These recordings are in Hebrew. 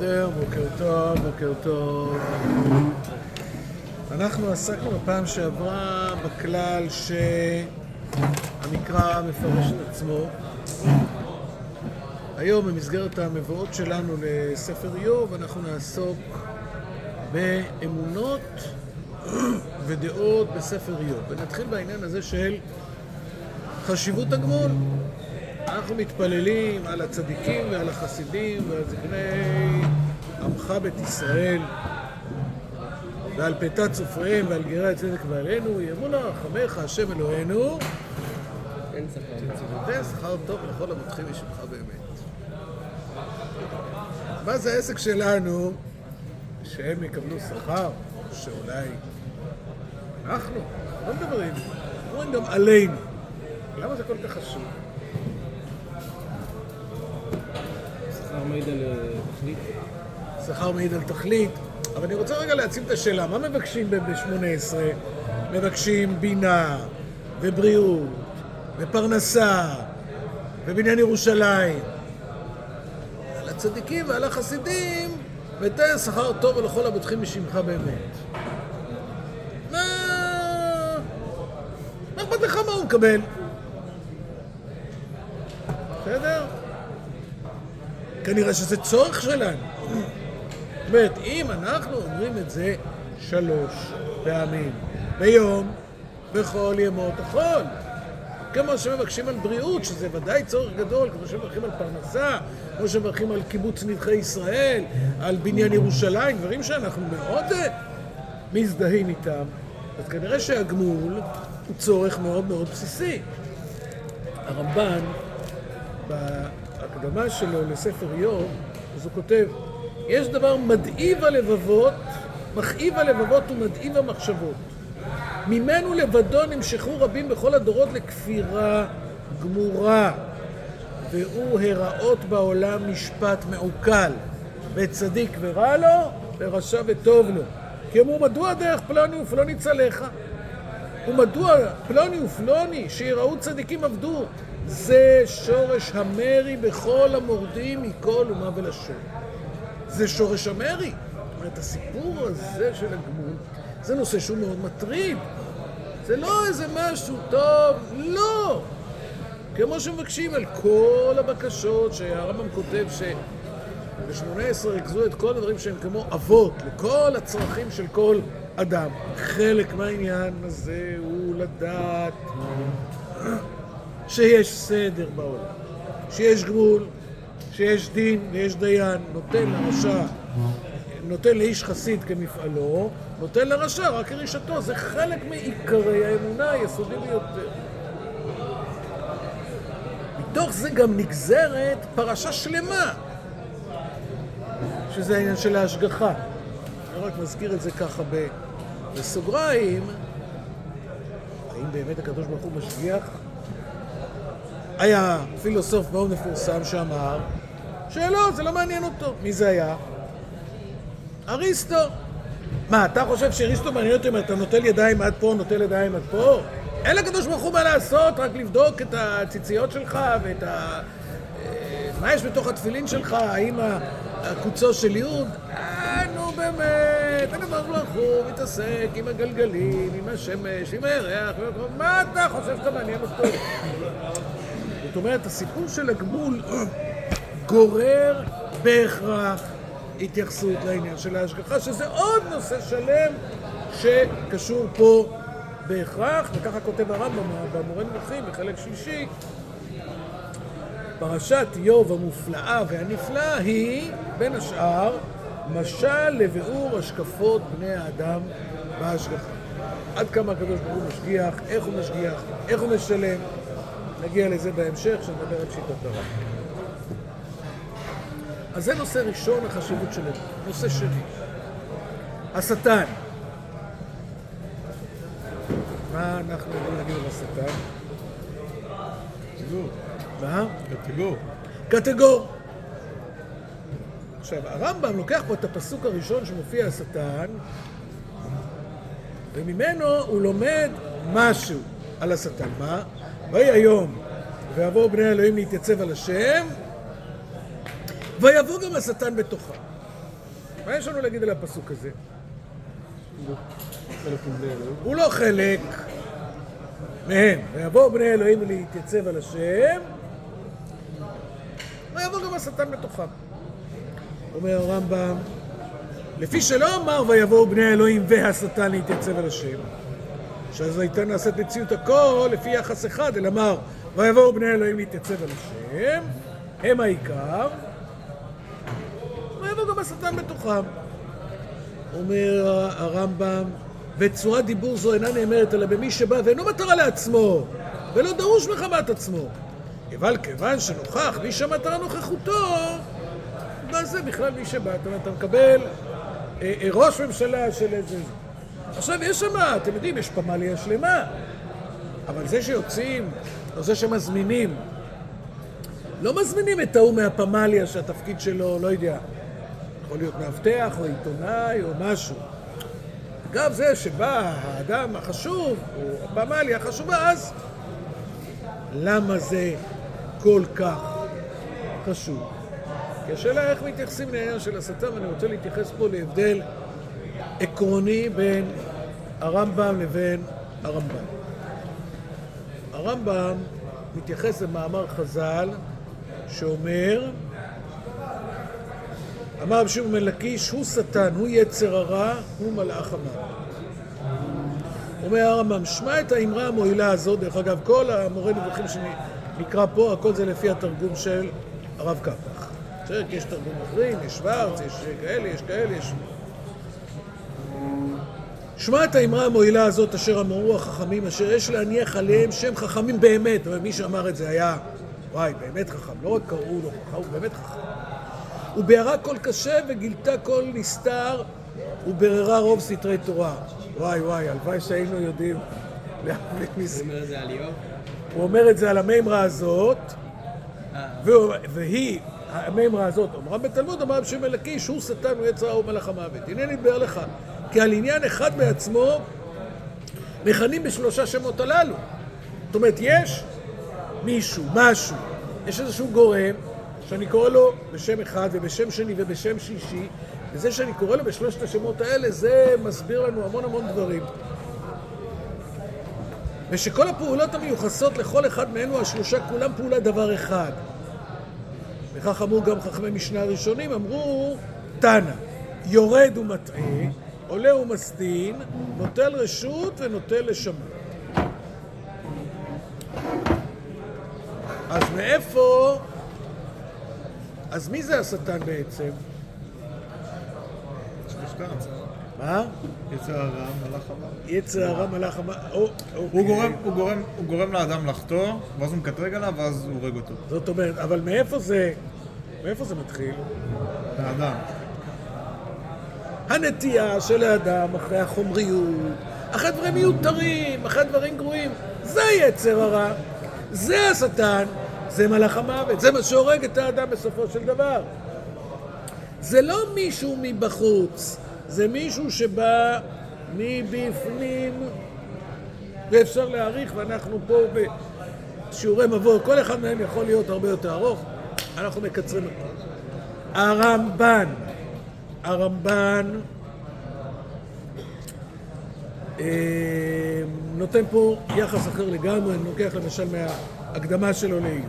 בוקר טוב, בוקר טוב. אנחנו עסקנו בפעם שעברה בכלל שהמקרא מפרש את עצמו. היום במסגרת המבואות שלנו לספר איוב אנחנו נעסוק באמונות ודעות בספר איוב. ונתחיל בעניין הזה של חשיבות הגמול. אנחנו מתפללים על הצדיקים ועל החסידים ועל זקני עמך בית ישראל ועל פתת סופריהם ועל גרי הצדק ועלינו, יאמרו חמך השם אלוהינו אין שכר. טוב לכל המותחים משמך באמת. מה זה העסק שלנו שהם יקבלו שכר? שאולי אנחנו, לא מדברים, אומרים גם עלינו. למה זה כל כך חשוב? מעיד על אה, תכלית. שכר מעיד על תכלית, אבל אני רוצה רגע להציב את השאלה, מה מבקשים ב-18? מבקשים בינה, ובריאות, ופרנסה, ובניין ירושלים. על הצדיקים ועל החסידים, ותן שכר טוב ולכל הבוטחים משמך באמת. מה... מה אכפת לך מה הוא מקבל? בסדר? כנראה שזה צורך שלנו. זאת אומרת, אם אנחנו אומרים את זה שלוש פעמים ביום, בכל ימות החול, כמו שמבקשים על בריאות, שזה ודאי צורך גדול, כמו שמברכים על פרנסה, כמו שמברכים על קיבוץ נדחי ישראל, על בניין ירושלים, דברים שאנחנו מאוד אה, מזדהים איתם, אז כנראה שהגמול הוא צורך מאוד מאוד בסיסי. הרמב"ן, בהקדמה שלו לספר איוב, אז הוא כותב, יש דבר מדאיב הלבבות, מכאיב הלבבות ומדאיב המחשבות. ממנו לבדו נמשכו רבים בכל הדורות לכפירה גמורה, והוא הראות בעולם משפט מעוקל, וצדיק ורע לו, ורשע וטוב לו. כי אמרו, מדוע דרך פלוני ופלוני צלחה? ומדוע פלוני ופלוני שיראו צדיקים עבדו? זה שורש המרי בכל המורדים מכל אומה ולשון. זה שורש המרי. זאת אומרת, הסיפור הזה של הגמול זה נושא שהוא מאוד מטריד. זה לא איזה משהו טוב, לא! כמו שמבקשים על כל הבקשות שהרמב"ם כותב שב-18 ריכזו את כל הדברים שהם כמו אבות לכל הצרכים של כל אדם. חלק מהעניין הזה הוא לדעת שיש סדר בעולם, שיש גבול, שיש דין ויש דיין, נותן לרשע, נותן לאיש חסיד כמפעלו, נותן לרשע רק כרישתו, זה חלק מעיקרי האמונה היסודי ביותר. מתוך זה גם נגזרת פרשה שלמה, שזה העניין של ההשגחה. אני רק מזכיר את זה ככה ב... בסוגריים, האם באמת הקדוש ברוך הוא משגיח? היה פילוסוף מאוד מפורסם שאמר שלא, זה לא מעניין אותו. מי זה היה? אריסטו. מה, אתה חושב שאריסטו מעניין אותו אם אתה נוטל ידיים עד פה, נוטל ידיים עד פה? אין לקדוש ברוך הוא מה לעשות, רק לבדוק את הציציות שלך ואת ה... אה, מה יש בתוך התפילין שלך, האם הקוצו של יוד? אה, נו באמת, הקדוש ברוך הוא מתעסק עם הגלגלים, עם השמש, עם הירח, מה אתה חושב שאתה מעניין אותו? זאת אומרת, הסיפור של הגמול גורר בהכרח התייחסות לעניין של ההשגחה, שזה עוד נושא שלם שקשור פה בהכרח, וככה כותב הרמב"ם במורה נבוכים בחלק שלישי, פרשת איוב המופלאה והנפלאה היא, בין השאר, משל לביאור השקפות בני האדם בהשגחה. עד כמה הקדוש ברוך הוא משגיח, איך הוא משגיח, איך הוא משלם, נגיע לזה בהמשך, כשנדבר על שיטת הרב. אז זה נושא ראשון, החשיבות שלנו. נושא שני, השטן. מה אנחנו יכולים להגיד על השטן? קטגור. מה? קטגור. קטגור. עכשיו, הרמב"ם לוקח פה את הפסוק הראשון שמופיע השטן, וממנו הוא לומד משהו על השטן. מה? ויהי היום, ויבואו בני אלוהים להתייצב על השם, ויבוא גם השטן בתוכם. מה יש לנו להגיד על הפסוק הזה? הוא לא חלק מהם. ויבואו בני אלוהים להתייצב על השם, ויבוא גם השטן בתוכם. אומר הרמב"ם, לפי שלא אמר ויבואו בני האלוהים והשטן להתייצב על השם, שאז הייתה נעשית מציאות הכל לפי יחס אחד, אלא אמר ויבואו בני האלוהים להתייצב על השם, הם העיקר, ויבוא גם השטן בתוכם. אומר הרמב"ם, וצורת דיבור זו אינה נאמרת אלא במי שבא ואינו מטרה לעצמו, ולא דרוש מחמת עצמו. אבל כיוון שנוכח מי שהמטרה נוכחותו, מה זה בכלל מי שבא? אומרת, אתה מקבל אה, אה, ראש ממשלה של איזה... עכשיו, יש שם, אתם יודעים, יש פמליה שלמה, אבל זה שיוצאים, או זה שמזמינים, לא מזמינים את ההוא מהפמליה שהתפקיד שלו, לא יודע, יכול להיות מאבטח או עיתונאי או משהו. אגב, זה שבא האדם החשוב, או הפמליה החשובה, אז למה זה כל כך חשוב? כי השאלה איך מתייחסים לעניין של השטן, ואני רוצה להתייחס פה להבדל עקרוני בין הרמב"ם לבין הרמב"ם. הרמב"ם מתייחס למאמר חז"ל שאומר אמר רבי שמעון לקיש, הוא שטן, הוא יצר הרע, הוא מלאך המוות. אומר הרמב"ם, שמע את האמרה המועילה הזאת, דרך אגב, כל המורה נבוכים שנקרא פה, הכל זה לפי התרגום של הרב קפח. בסדר, כי יש תרגום אחרים, יש שוורץ, יש כאלה, יש כאלה, יש... שמע את האמרה המועילה הזאת אשר אמרו החכמים, אשר יש להניח עליהם שם חכמים באמת, אבל מי שאמר את זה היה, וואי, באמת חכם, לא רק קראו לו חכם, הוא באמת חכם. הוא ביארה כל קשה וגילתה כל נסתר ובררה רוב סתרי תורה. וואי וואי, הלוואי שהיינו יודעים להבין מזה. הוא אומר את זה על איוב? הוא אומר את זה על המימרה הזאת, אה, והיא, המימרה הזאת, אמרה בתלמוד, אמרה בשם אלקיש, הוא שטן, הוא יצר הוא מלאך המוות. הנה נתבהר לך, כי על עניין אחד בעצמו מכנים בשלושה שמות הללו. זאת אומרת, יש מישהו, משהו, יש איזשהו גורם, שאני קורא לו בשם אחד ובשם שני ובשם שלישי, וזה שאני קורא לו בשלושת השמות האלה, זה מסביר לנו המון המון דברים. ושכל הפעולות המיוחסות לכל אחד מאלו השלושה, כולם פעולה דבר אחד. וכך אמרו גם חכמי משנה הראשונים, אמרו תנא, יורד ומטעה, עולה ומסטין, נוטל רשות ונוטל לשמה. אז מאיפה... אז מי זה השטן בעצם? מה? יצר הרע, מלאך המוות. יצר הרע מלאך המ... או, הוא אוקיי. גורם, הוא גורם, הוא גורם לאדם לחטוא, ואז הוא מקטרג עליו, ואז הוא הורג אותו. זאת אומרת, אבל מאיפה זה... מאיפה זה מתחיל? האדם. הנטייה של האדם אחרי החומריות, אחרי דברים מיותרים, אחרי דברים גרועים, זה יצר הרע, זה השטן, זה מלאך המוות, זה מה שהורג את האדם בסופו של דבר. זה לא מישהו מבחוץ, זה מישהו שבא מבפנים, ואפשר להעריך, ואנחנו פה בשיעורי מבוא, כל אחד מהם יכול להיות הרבה יותר ארוך, אנחנו מקצרים אותו. הרמב"ן, הרמב"ן אה, נותן פה יחס אחר לגמרי, אני לוקח למשל מההקדמה שלו לאיוב.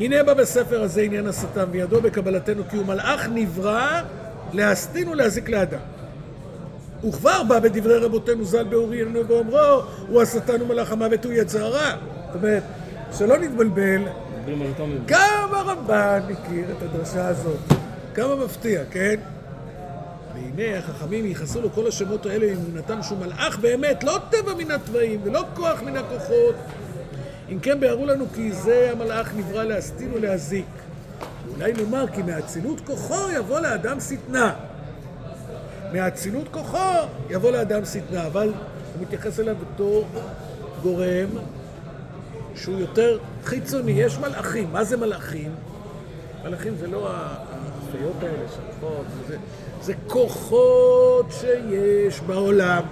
הנה בא בספר הזה עניין השטן, וידוע בקבלתנו כי הוא מלאך נברא להסטין ולהזיק לאדם. וכבר בא בדברי רבותינו ז"ל באוריינו ואומרו, הוא השטן ומלאך המוות הוא יצר הרע. זאת אומרת, שלא נתבלבל. גם הרמב"ן מכיר את הדרשה הזאת. כמה מפתיע, כן? והנה החכמים ייחסו לו כל השמות האלה לאמונתם שהוא מלאך באמת, לא טבע מן התוואים ולא כוח מן הכוחות. אם כן ביארו לנו כי זה המלאך נברא להסטין ולהזיק. אולי נאמר כי מאצילות כוחו יבוא לאדם שטנה. מאצילות כוחו יבוא לאדם שטנה, אבל הוא מתייחס אליו בתור גורם שהוא יותר חיצוני. יש מלאכים. מה זה מלאכים? מלאכים זה לא החיות האלה שהולכות, זה, זה כוחות שיש בעולם.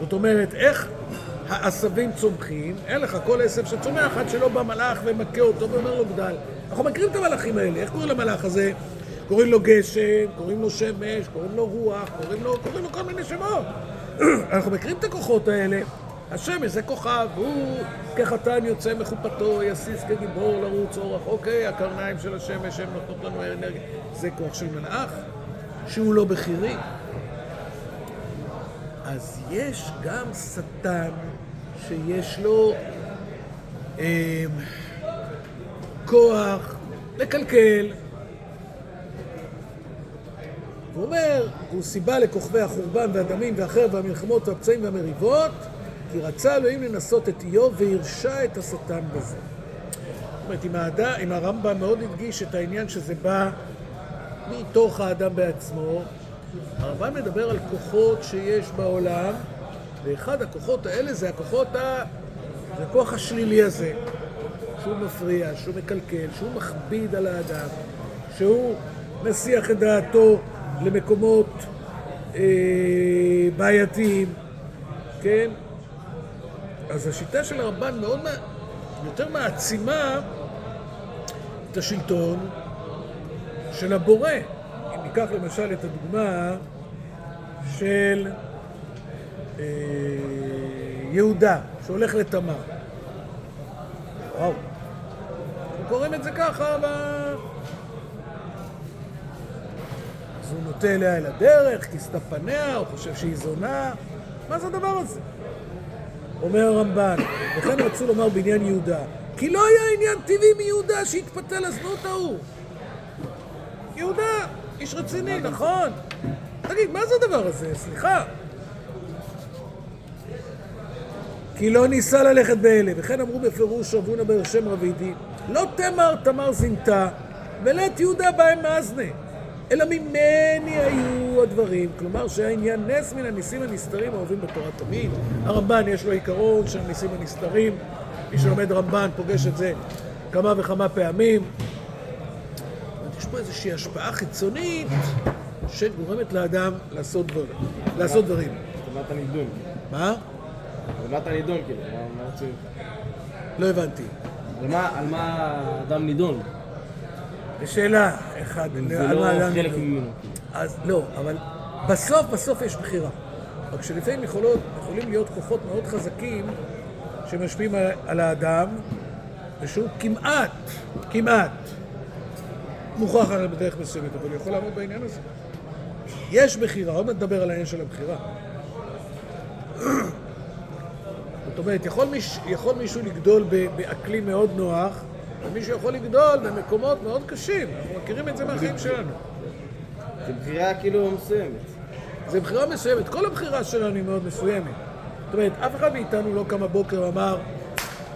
זאת אומרת, איך העשבים צומחים? אין לך כל עשב שצומח עד שלא בא מלאך ומכה אותו ואומר לו גדל. אנחנו מכירים את המלאכים האלה. איך קוראים למלאך הזה? קוראים לו גשם, קוראים לו שמש, קוראים לו רוח, קוראים לו, קוראים לו כל מיני שמות. אנחנו מכירים את הכוחות האלה. השמש זה כוכב, הוא כחתן יוצא מחופתו, יסיס כגיבור לרוץ אורח. אוקיי, הקרניים של השמש הן נותנות לנו אנרגיה. זה כוח של מלאך, שהוא לא בכירי. אז יש גם שטן שיש לו אה, כוח לקלקל. הוא אומר, הוא סיבה לכוכבי החורבן והדמים והחרב והמלחמות והפצעים והמריבות, כי רצה אלוהים לנסות את איוב והרשה את השטן בזה. זאת אומרת, אם, הרמב"ם מאוד הדגיש את העניין שזה בא מתוך האדם בעצמו, הרמב"ם מדבר על כוחות שיש בעולם, ואחד הכוחות האלה זה הכוחות ה... זה הכוח השלילי הזה, שהוא מפריע, שהוא מקלקל, שהוא מכביד על האדם, שהוא מסיח את דעתו למקומות אה, בעייתיים, כן? אז השיטה של הרמב"ן מאוד. יותר מעצימה את השלטון של הבורא. אם ניקח למשל את הדוגמה של יהודה, שהולך לתמר. וואו. קוראים את זה ככה ב... אז הוא נוטה אליה אל הדרך, כיסתה פניה, הוא חושב שהיא זונה. מה זה הדבר הזה? אומר הרמב"ן, וכן רצו לומר בעניין יהודה, כי לא היה עניין טבעי מיהודה שהתפתה לזנות ההוא. יהודה, איש רציני, נכון? תגיד, מה זה הדבר הזה? סליחה. כי לא ניסה ללכת באלה, וכן אמרו בפירוש רבונה בר שם רבידי, לא תמר תמר זינתה, ולית יהודה בהם מאזנה, אלא ממני היו הדברים. כלומר שהעניין נס מן הניסים הנסתרים האהובים בתורה תמיד. הרמב"ן יש לו עיקרון של הניסים הנסתרים, מי שלומד רמב"ן פוגש את זה כמה וכמה פעמים. יש פה איזושהי השפעה חיצונית שגורמת לאדם לעשות דברים. לעשות דברים. רמת הנידון. מה? רמת הנידון, כאילו, מה רוצים? לא הבנתי. על מה- האדם נידון? שאלה, אחד, זה על לא מה האדם חלק מדבר. ממנו. אז לא, אבל בסוף, בסוף יש בחירה. רק שלפעמים יכולות, יכולים להיות כוחות מאוד חזקים שמשפיעים על, על האדם, ושהוא כמעט, כמעט מוכרח עליו בדרך מסוימת, אבל הוא יכול לעמוד בעניין הזה. יש בחירה, עוד מעט נדבר על העניין של הבחירה. אומרת, יכול, מיש, יכול מישהו לגדול באקלים מאוד נוח, ומישהו יכול לגדול במקומות מאוד קשים. אנחנו מכירים את זה מהחיים שלנו. זה בחירה כאילו מסוימת. זה בחירה מסוימת, כל הבחירה שלנו היא מאוד מסוימת. זאת אומרת, אף אחד מאיתנו לא קם בבוקר ואמר,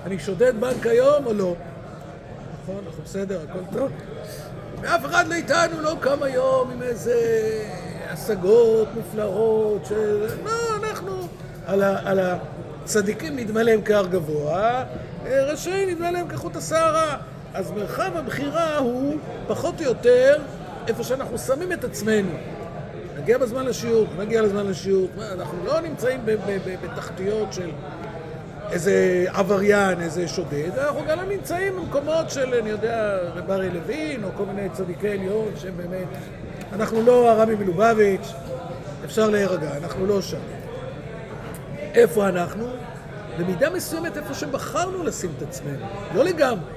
אני שודד בנק היום או לא? נכון, אנחנו בסדר, הכל טוב. ואף אחד מאיתנו לא קם היום עם איזה השגות מופלאות של... לא, אנחנו... על, ה, על הצדיקים נדמה להם כהר גבוה, רשעים נדמה להם כחוט השערה. אז מרחב הבחירה הוא פחות או יותר איפה שאנחנו שמים את עצמנו. נגיע בזמן לשיעור, נגיע לזמן לשיעור. אנחנו לא נמצאים בתחתיות של איזה עבריין, איזה שודד, אנחנו גם לא נמצאים במקומות של, אני יודע, רב אריה לוין, או כל מיני צדיקי עליון, שהם באמת... אנחנו לא הרבי מלובביץ', אפשר להירגע, אנחנו לא שם. איפה אנחנו? במידה מסוימת איפה שבחרנו לשים את עצמנו. לא לגמרי,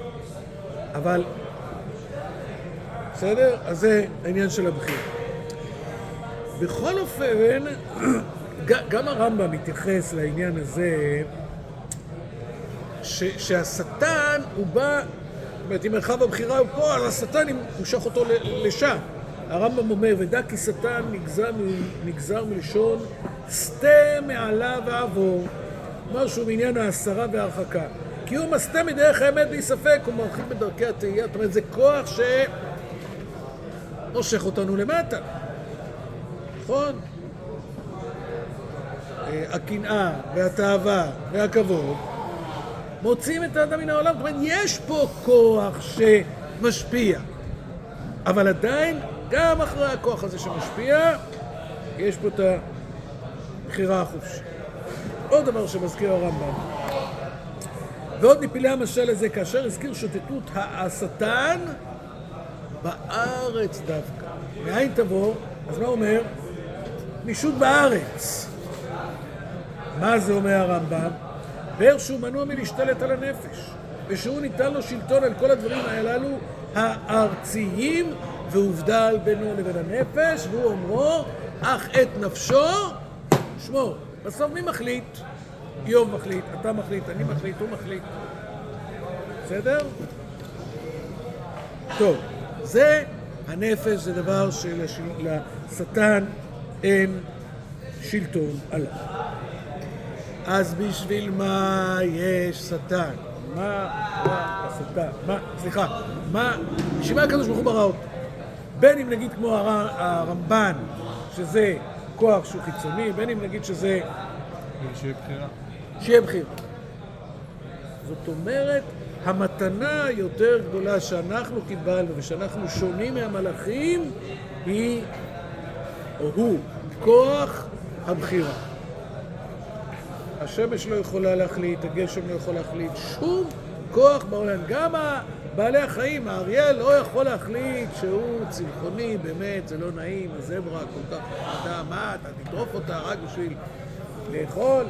אבל... בסדר? אז זה העניין של הבחירה. בכל אופן, גם הרמב"ם מתייחס לעניין הזה ש, שהשטן הוא בא, זאת אומרת, אם מרחב הבחירה הוא פה, אז השטן ימשוך אותו לשם. הרמב"ם אומר, ודע כי שטן נגזר, נגזר מלשון סטה מעלה ועבור, משהו מעניין ההסרה וההרחקה. כי הוא מסטה מדרך האמת בלי ספק, הוא מרחיק בדרכי התהייה, זאת אומרת, זה כוח שמושך אותנו למטה. נכון? אה, הקנאה והתאווה והכבוד מוציאים את האדם מן העולם. זאת אומרת, יש פה כוח שמשפיע, אבל עדיין, גם אחרי הכוח הזה שמשפיע, יש פה את הבחירה החופשית. עוד דבר שמזכיר הרמב"ם, ועוד מפילי המשל הזה, כאשר הזכיר שוטטות השטן בארץ דווקא. מאין תבוא? אז מה אומר? מישות בארץ. מה זה אומר הרמב"ם? באר שהוא מנוע מלהשתלט על הנפש, ושהוא ניתן לו שלטון על כל הדברים הללו הארציים, והובדל בינו לבין הנפש, והוא אומרו, אך את נפשו שמור. בסוף מי מחליט? איוב מחליט, אתה מחליט, אני מחליט, הוא מחליט. בסדר? טוב, זה הנפש, זה דבר שלשטן אין שלטון עליו. אז בשביל מה יש שטן? מה, מה השטן? מה, סליחה, מה, בשביל מה הקדוש ברוך הוא ברא אותו? בין אם נגיד כמו הר, הרמב"ן, שזה כוח שהוא חיצוני, בין אם נגיד שזה שיהיה בחירה. שיהיה בחירה. זאת אומרת, המתנה היותר גדולה שאנחנו קיבלנו ושאנחנו שונים מהמלאכים היא, או הוא, כוח הבחירה. השמש לא יכולה להחליט, הגשם לא יכול להחליט, שום כוח בעולם. גם בעלי החיים, האריה לא יכול להחליט שהוא צמחוני, באמת, זה לא נעים, הזברה כל כך חדה, מה, אתה תטרוף אותה רק בשביל לאכול?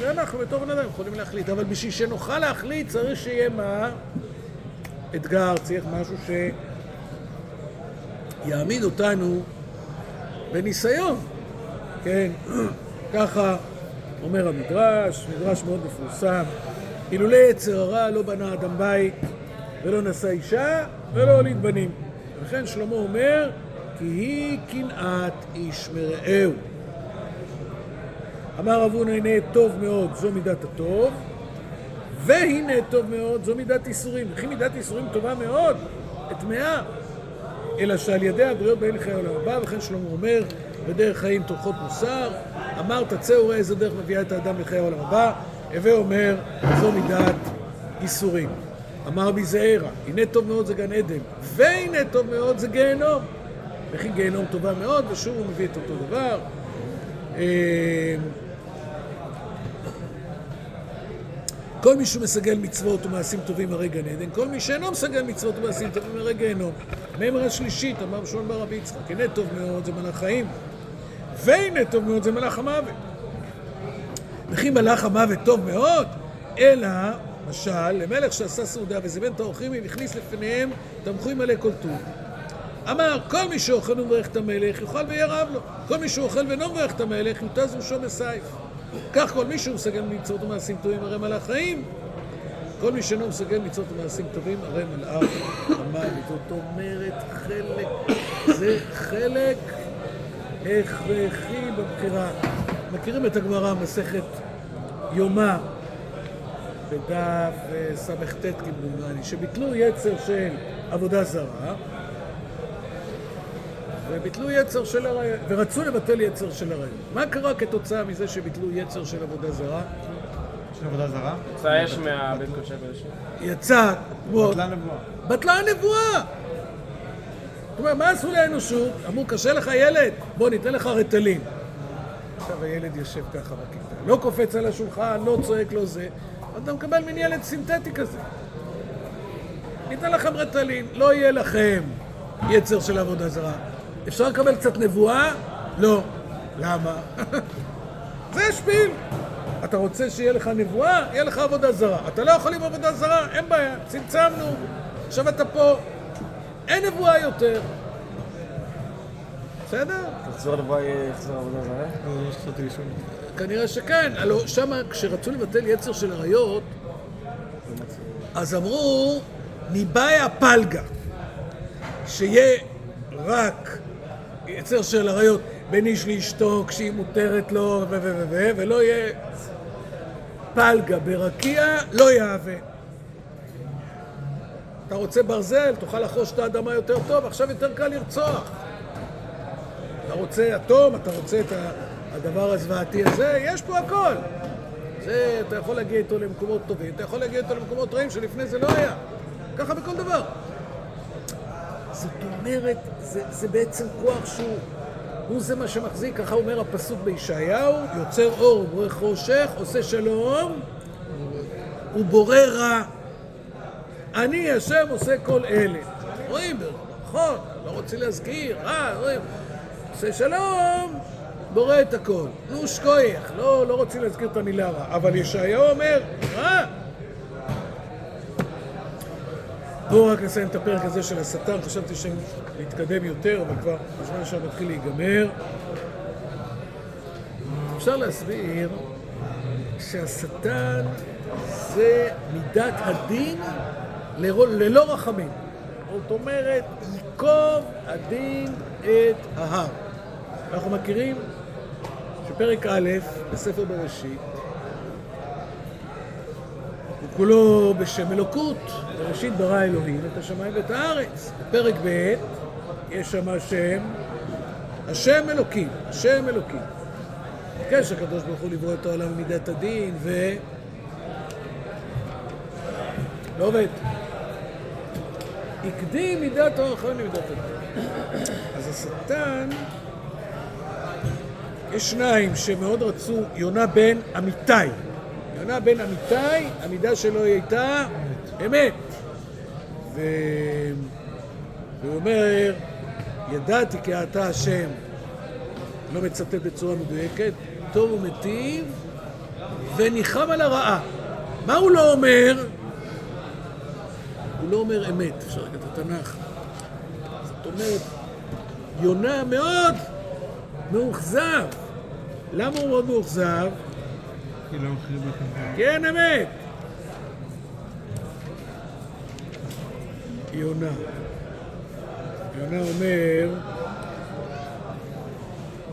ואנחנו בתור בן אדם יכולים להחליט, אבל בשביל שנוכל להחליט צריך שיהיה מה? אתגר, צריך משהו שיעמיד אותנו בניסיון, כן? ככה אומר המדרש, מדרש מאוד מפורסם, אילולא יצר הרע לא בנה אדם בית ולא נשא אישה ולא הוליד בנים. ולכן שלמה אומר, כי היא קנאת איש מרעהו. אמר רב הונא, הנה טוב מאוד, זו מידת הטוב, והנה טוב מאוד, זו מידת איסורים. וכי מידת איסורים טובה מאוד, טמאה. אלא שעל ידי הבריות באין חיי העולם הבא, וכן שלמה אומר, בדרך חיים תורכות מוסר, אמר תצא וראה איזה דרך מביאה את האדם לחיי העולם הבא, הווה אומר, זו מידת איסורים. אמר בי זעירא, הנה טוב מאוד זה גן עדן, והנה טוב מאוד זה גיהנום. וכי גיהנום טובה מאוד, ושוב הוא מביא את אותו דבר. אה, כל מי שמסגל מצוות ומעשים טובים הרי גן עדן, כל מי שאינו מסגל מצוות ומעשים טובים הרי גיהנום. מימרה השלישית, אמר שון בר רבי יצחק, הנה טוב מאוד זה מלאך חיים, והנה טוב מאוד זה מלאך המוות. וכי מלאך המוות טוב מאוד, אלא, משל, למלך שעשה סעודה וזימן את האורחים, הכניס לפניהם תמכו מלא כל טוב. אמר, כל מי שאוכל ומברך את המלך, יאכל וירעב לו. כל מי שאוכל ואינו מברך את המלך, יותז ראשו בסייף. כך כל מי שהוא מסגל מצוות ומעשים טובים הרי מלאך חיים. כל מי שאינו מסגל מצוות ומעשים טובים הרי מלאך המוות. זאת אומרת, חלק, זה חלק הכרחי בבחירה. מכירים את הגמרא, מסכת יומא, בדף אה, סט כמדומני, שביטלו יצר של עבודה זרה, וביטלו יצר של הרעיון, ורצו לבטל יצר של הרעיון. מה קרה כתוצאה מזה שביטלו יצר של עבודה זרה? של עבודה זרה? יצא אש מהבית קודשי הקודשים. יצא, כמו... בטלה נבואה. בטלה הנבואה! זאת אומרת, מה עשו לאנושות? אמרו, קשה לך ילד? בוא ניתן לך רטלין. עכשיו הילד יושב ככה בכיתה, לא קופץ על השולחן, לא צועק, לא זה. אתה מקבל מין ילד סינתטי כזה. ניתן לכם רטלין, לא יהיה לכם יצר של עבודה זרה. אפשר לקבל קצת נבואה? לא. למה? זה שפיל. אתה רוצה שיהיה לך נבואה? יהיה לך עבודה זרה. אתה לא יכול עם עבודה זרה? אין בעיה, צמצמנו. עכשיו אתה פה. אין נבואה יותר. בסדר? תחזור לבוא יהיה יחזור עבודה זרה? זה מה שחשבתי לשאול. כנראה שכן. הלוא שמה, כשרצו לבטל יצר של אריות, אז אמרו, ניבאיה פלגה. שיהיה רק יצר של אריות בין איש לאשתו כשהיא מותרת לו ו... ו... ו... ו... ולא יהיה פלגה ברקיע, לא יהווה. אתה רוצה ברזל, תוכל לחרוש את האדמה יותר טוב, עכשיו יותר קל לרצוח. אתה רוצה אטום, אתה רוצה את הדבר הזוועתי הזה, יש פה הכל. זה, אתה יכול להגיע איתו למקומות טובים, אתה יכול להגיע איתו למקומות רעים שלפני זה לא היה. ככה בכל דבר. זאת אומרת, זה, זה בעצם כוח שהוא, הוא זה מה שמחזיק, ככה אומר הפסוק בישעיהו, יוצר אור, בורא חושך, עושה שלום, ובורא רע. אני השם עושה כל אלה. רואים, נכון, לא רוצים להזכיר, אה, רואים, עושה שלום, בורא את הכל. נו שקוייך, לא, לא רוצים להזכיר את המילה רע. אבל ישעיהו אומר, רע. בואו רק נסיים את הפרק הזה של השטן, חשבתי שנתקדם יותר, אבל כבר בזמן שם מתחיל להיגמר. אפשר להסביר שהשטן זה מידת הדין ללא רחמים. זאת אומרת, ייקוב הדין את ההר. אנחנו מכירים שפרק א' בספר בראשית הוא כולו בשם אלוקות. בראשית ברא אלוהים את השמיים ואת הארץ. בפרק ב' יש שם השם, השם אלוקים, השם אלוקים. ביקש הקדוש ברוך הוא לברוא את העולם במידת הדין, ו... לא עובד. הקדים מידת הרחמים למידת הדין. אז השטן, יש שניים שמאוד רצו, יונה בן אמיתי. יונה בן אמיתי, המידה שלו היא הייתה אמת. ו... והוא אומר, ידעתי כי אתה השם, לא מצטט בצורה מדויקת, טוב ומיטיב, וניחם על הרעה. מה הוא לא אומר? הוא לא אומר אמת, אפשר לקרוא את התנ"ך. זאת אומרת, יונה מאוד מאוכזב. למה הוא מאוד מאוכזב? כי לא הדין. כי אין אמת. יונה. יונה אומר,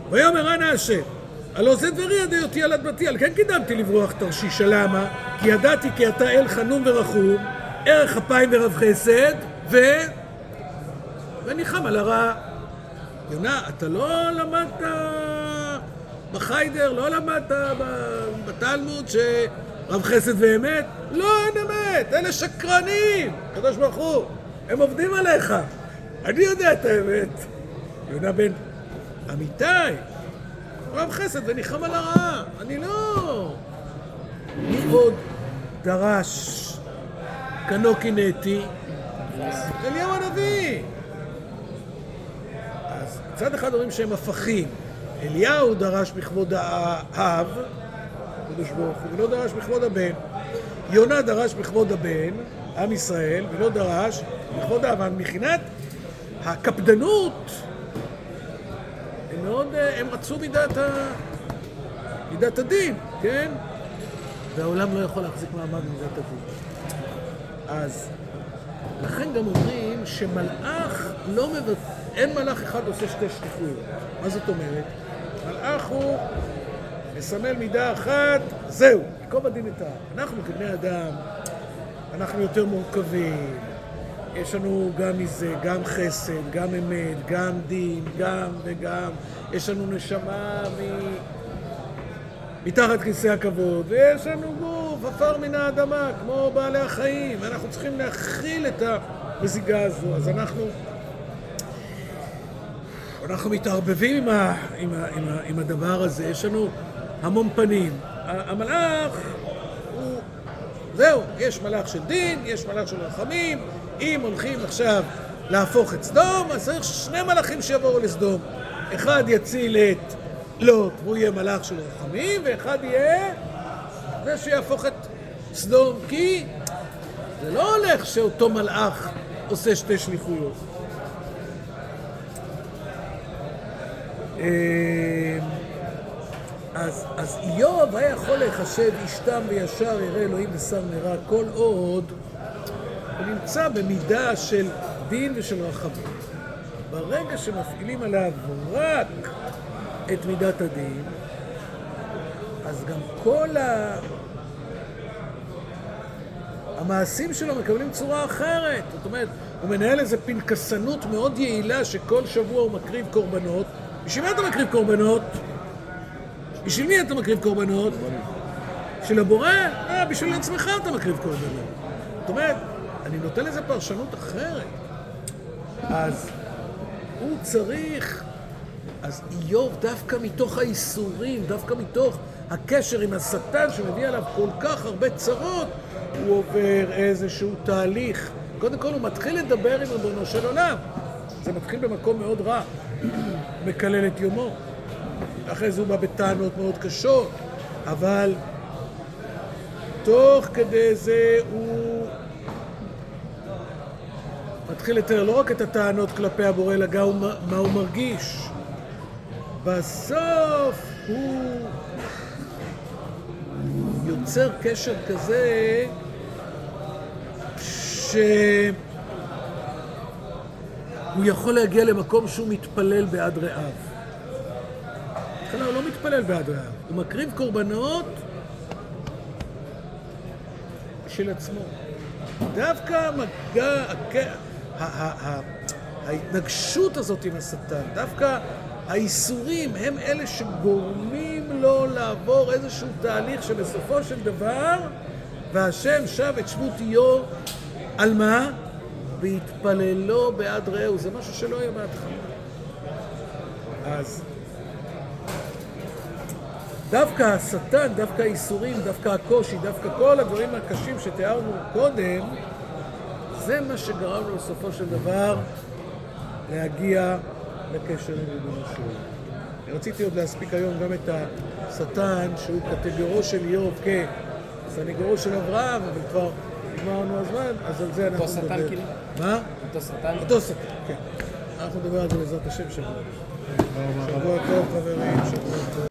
ויאמר אנא השם, הלא זה דברי ידי אותי על אדמתי, על כן קידמתי לברוח תרשישה, למה? כי ידעתי כי אתה אל חנון ורחום, ערך אפיים ורב חסד, ו... וניחם על הרע. יונה, אתה לא למדת בחיידר, לא למדת בתלמוד שרב חסד ואמת? לא, אין אמת, אלה שקרנים, הקדוש ברוך הוא, הם עובדים עליך. אני יודע את האמת. יונה בן אמיתי, רב חסד וניחם על הרעה, אני לא... מי עוד דרש כנו קינאתי? אליהו הנביא. מצד אחד אומרים שהם הפכים. אליהו דרש בכבוד האב, הקדוש ברוך הוא, ולא דרש בכבוד הבן. יונה דרש בכבוד הבן, עם ישראל, ולא דרש בכבוד האב. אבל מבחינת הקפדנות, הם מאוד, הם רצו מידת, ה... מידת הדין, כן? והעולם לא יכול להחזיק מעמד במידת הדין. אז לכן גם אומרים שמלאך לא מבצע, אין מלאך אחד עושה שתי שליחויות. מה זאת אומרת? מלאך הוא מסמל מידה אחת, זהו, ייקוב הדין את העם. אנחנו כבני אדם, אנחנו יותר מורכבים. יש לנו גם מזה, גם חסד, גם אמת, גם דין, גם וגם. יש לנו נשמה מ... מתחת כיסא הכבוד, ויש לנו גוף עפר מן האדמה, כמו בעלי החיים, ואנחנו צריכים להכיל את המזיגה הזו. אז אנחנו, אנחנו מתערבבים עם, ה, עם, ה, עם, ה, עם הדבר הזה, יש לנו המון פנים. המלאך הוא, זהו, יש מלאך של דין, יש מלאך של רחמים, אם הולכים עכשיו להפוך את סדום, אז צריך שני מלאכים שיבואו לסדום. אחד יציל את לוט, והוא יהיה מלאך של רחמים, ואחד יהיה זה שיהפוך את סדום, כי זה לא הולך שאותו מלאך עושה שתי שליחויות. אז, אז איוב היה יכול להיחשב איש תם וישר ירא אלוהים ושר מרע כל עוד הוא נמצא במידה של דין ושל רחמים. ברגע שמפעילים עליו רק את מידת הדין, אז גם כל ה... המעשים שלו מקבלים צורה אחרת. זאת אומרת, הוא מנהל איזו פנקסנות מאוד יעילה שכל שבוע הוא מקריב קורבנות. בשביל מה אתה מקריב קורבנות? בשביל מי אתה מקריב קורבנות? בשביל הבורא? אה, בשביל עצמך אתה מקריב קורבנות. זאת אומרת, אני נותן לזה פרשנות אחרת. אז הוא צריך... אז איוב, דווקא מתוך האיסורים, דווקא מתוך הקשר עם השטן שמביא עליו כל כך הרבה צרות, הוא עובר איזשהו תהליך. קודם כל הוא מתחיל לדבר עם ריבונו של עולם. זה מתחיל במקום מאוד רע, מקלל את יומו. אחרי זה הוא בא בטענות מאוד קשות, אבל תוך כדי זה הוא מתחיל לתאר לא רק את הטענות כלפי הבורא, אלא גם מה הוא מרגיש. בסוף הוא יוצר קשר כזה שהוא יכול להגיע למקום שהוא מתפלל בעד רעיו. בהתחלה הוא לא מתפלל בעד רעיו, הוא מקריב קורבנות של עצמו. דווקא המגע, ההתנגשות הזאת עם השטן, דווקא האיסורים הם אלה שגורמים לו לעבור איזשהו תהליך שבסופו של דבר, והשם שב את שבות איוב, על מה? והתפללו בעד רעהו. זה משהו שלא היה בהתחלה. אז דווקא השטן, דווקא האיסורים, דווקא הקושי, דווקא כל הדברים הקשים שתיארנו קודם, זה מה שגרם לו בסופו של דבר להגיע לקשר עם ריבונו של עולם. רציתי עוד להספיק היום גם את השטן, שהוא קטגורו של איוב כסנגורו של אברהם, אבל כבר נגמרנו הזמן, אז על זה אנחנו שטן נדבר. כאילו? מה? אותו שטן? אותו שטן, כן. אנחנו נדבר על זה בעזרת השם שבוע. שבוע טוב חברים, שבוע טוב.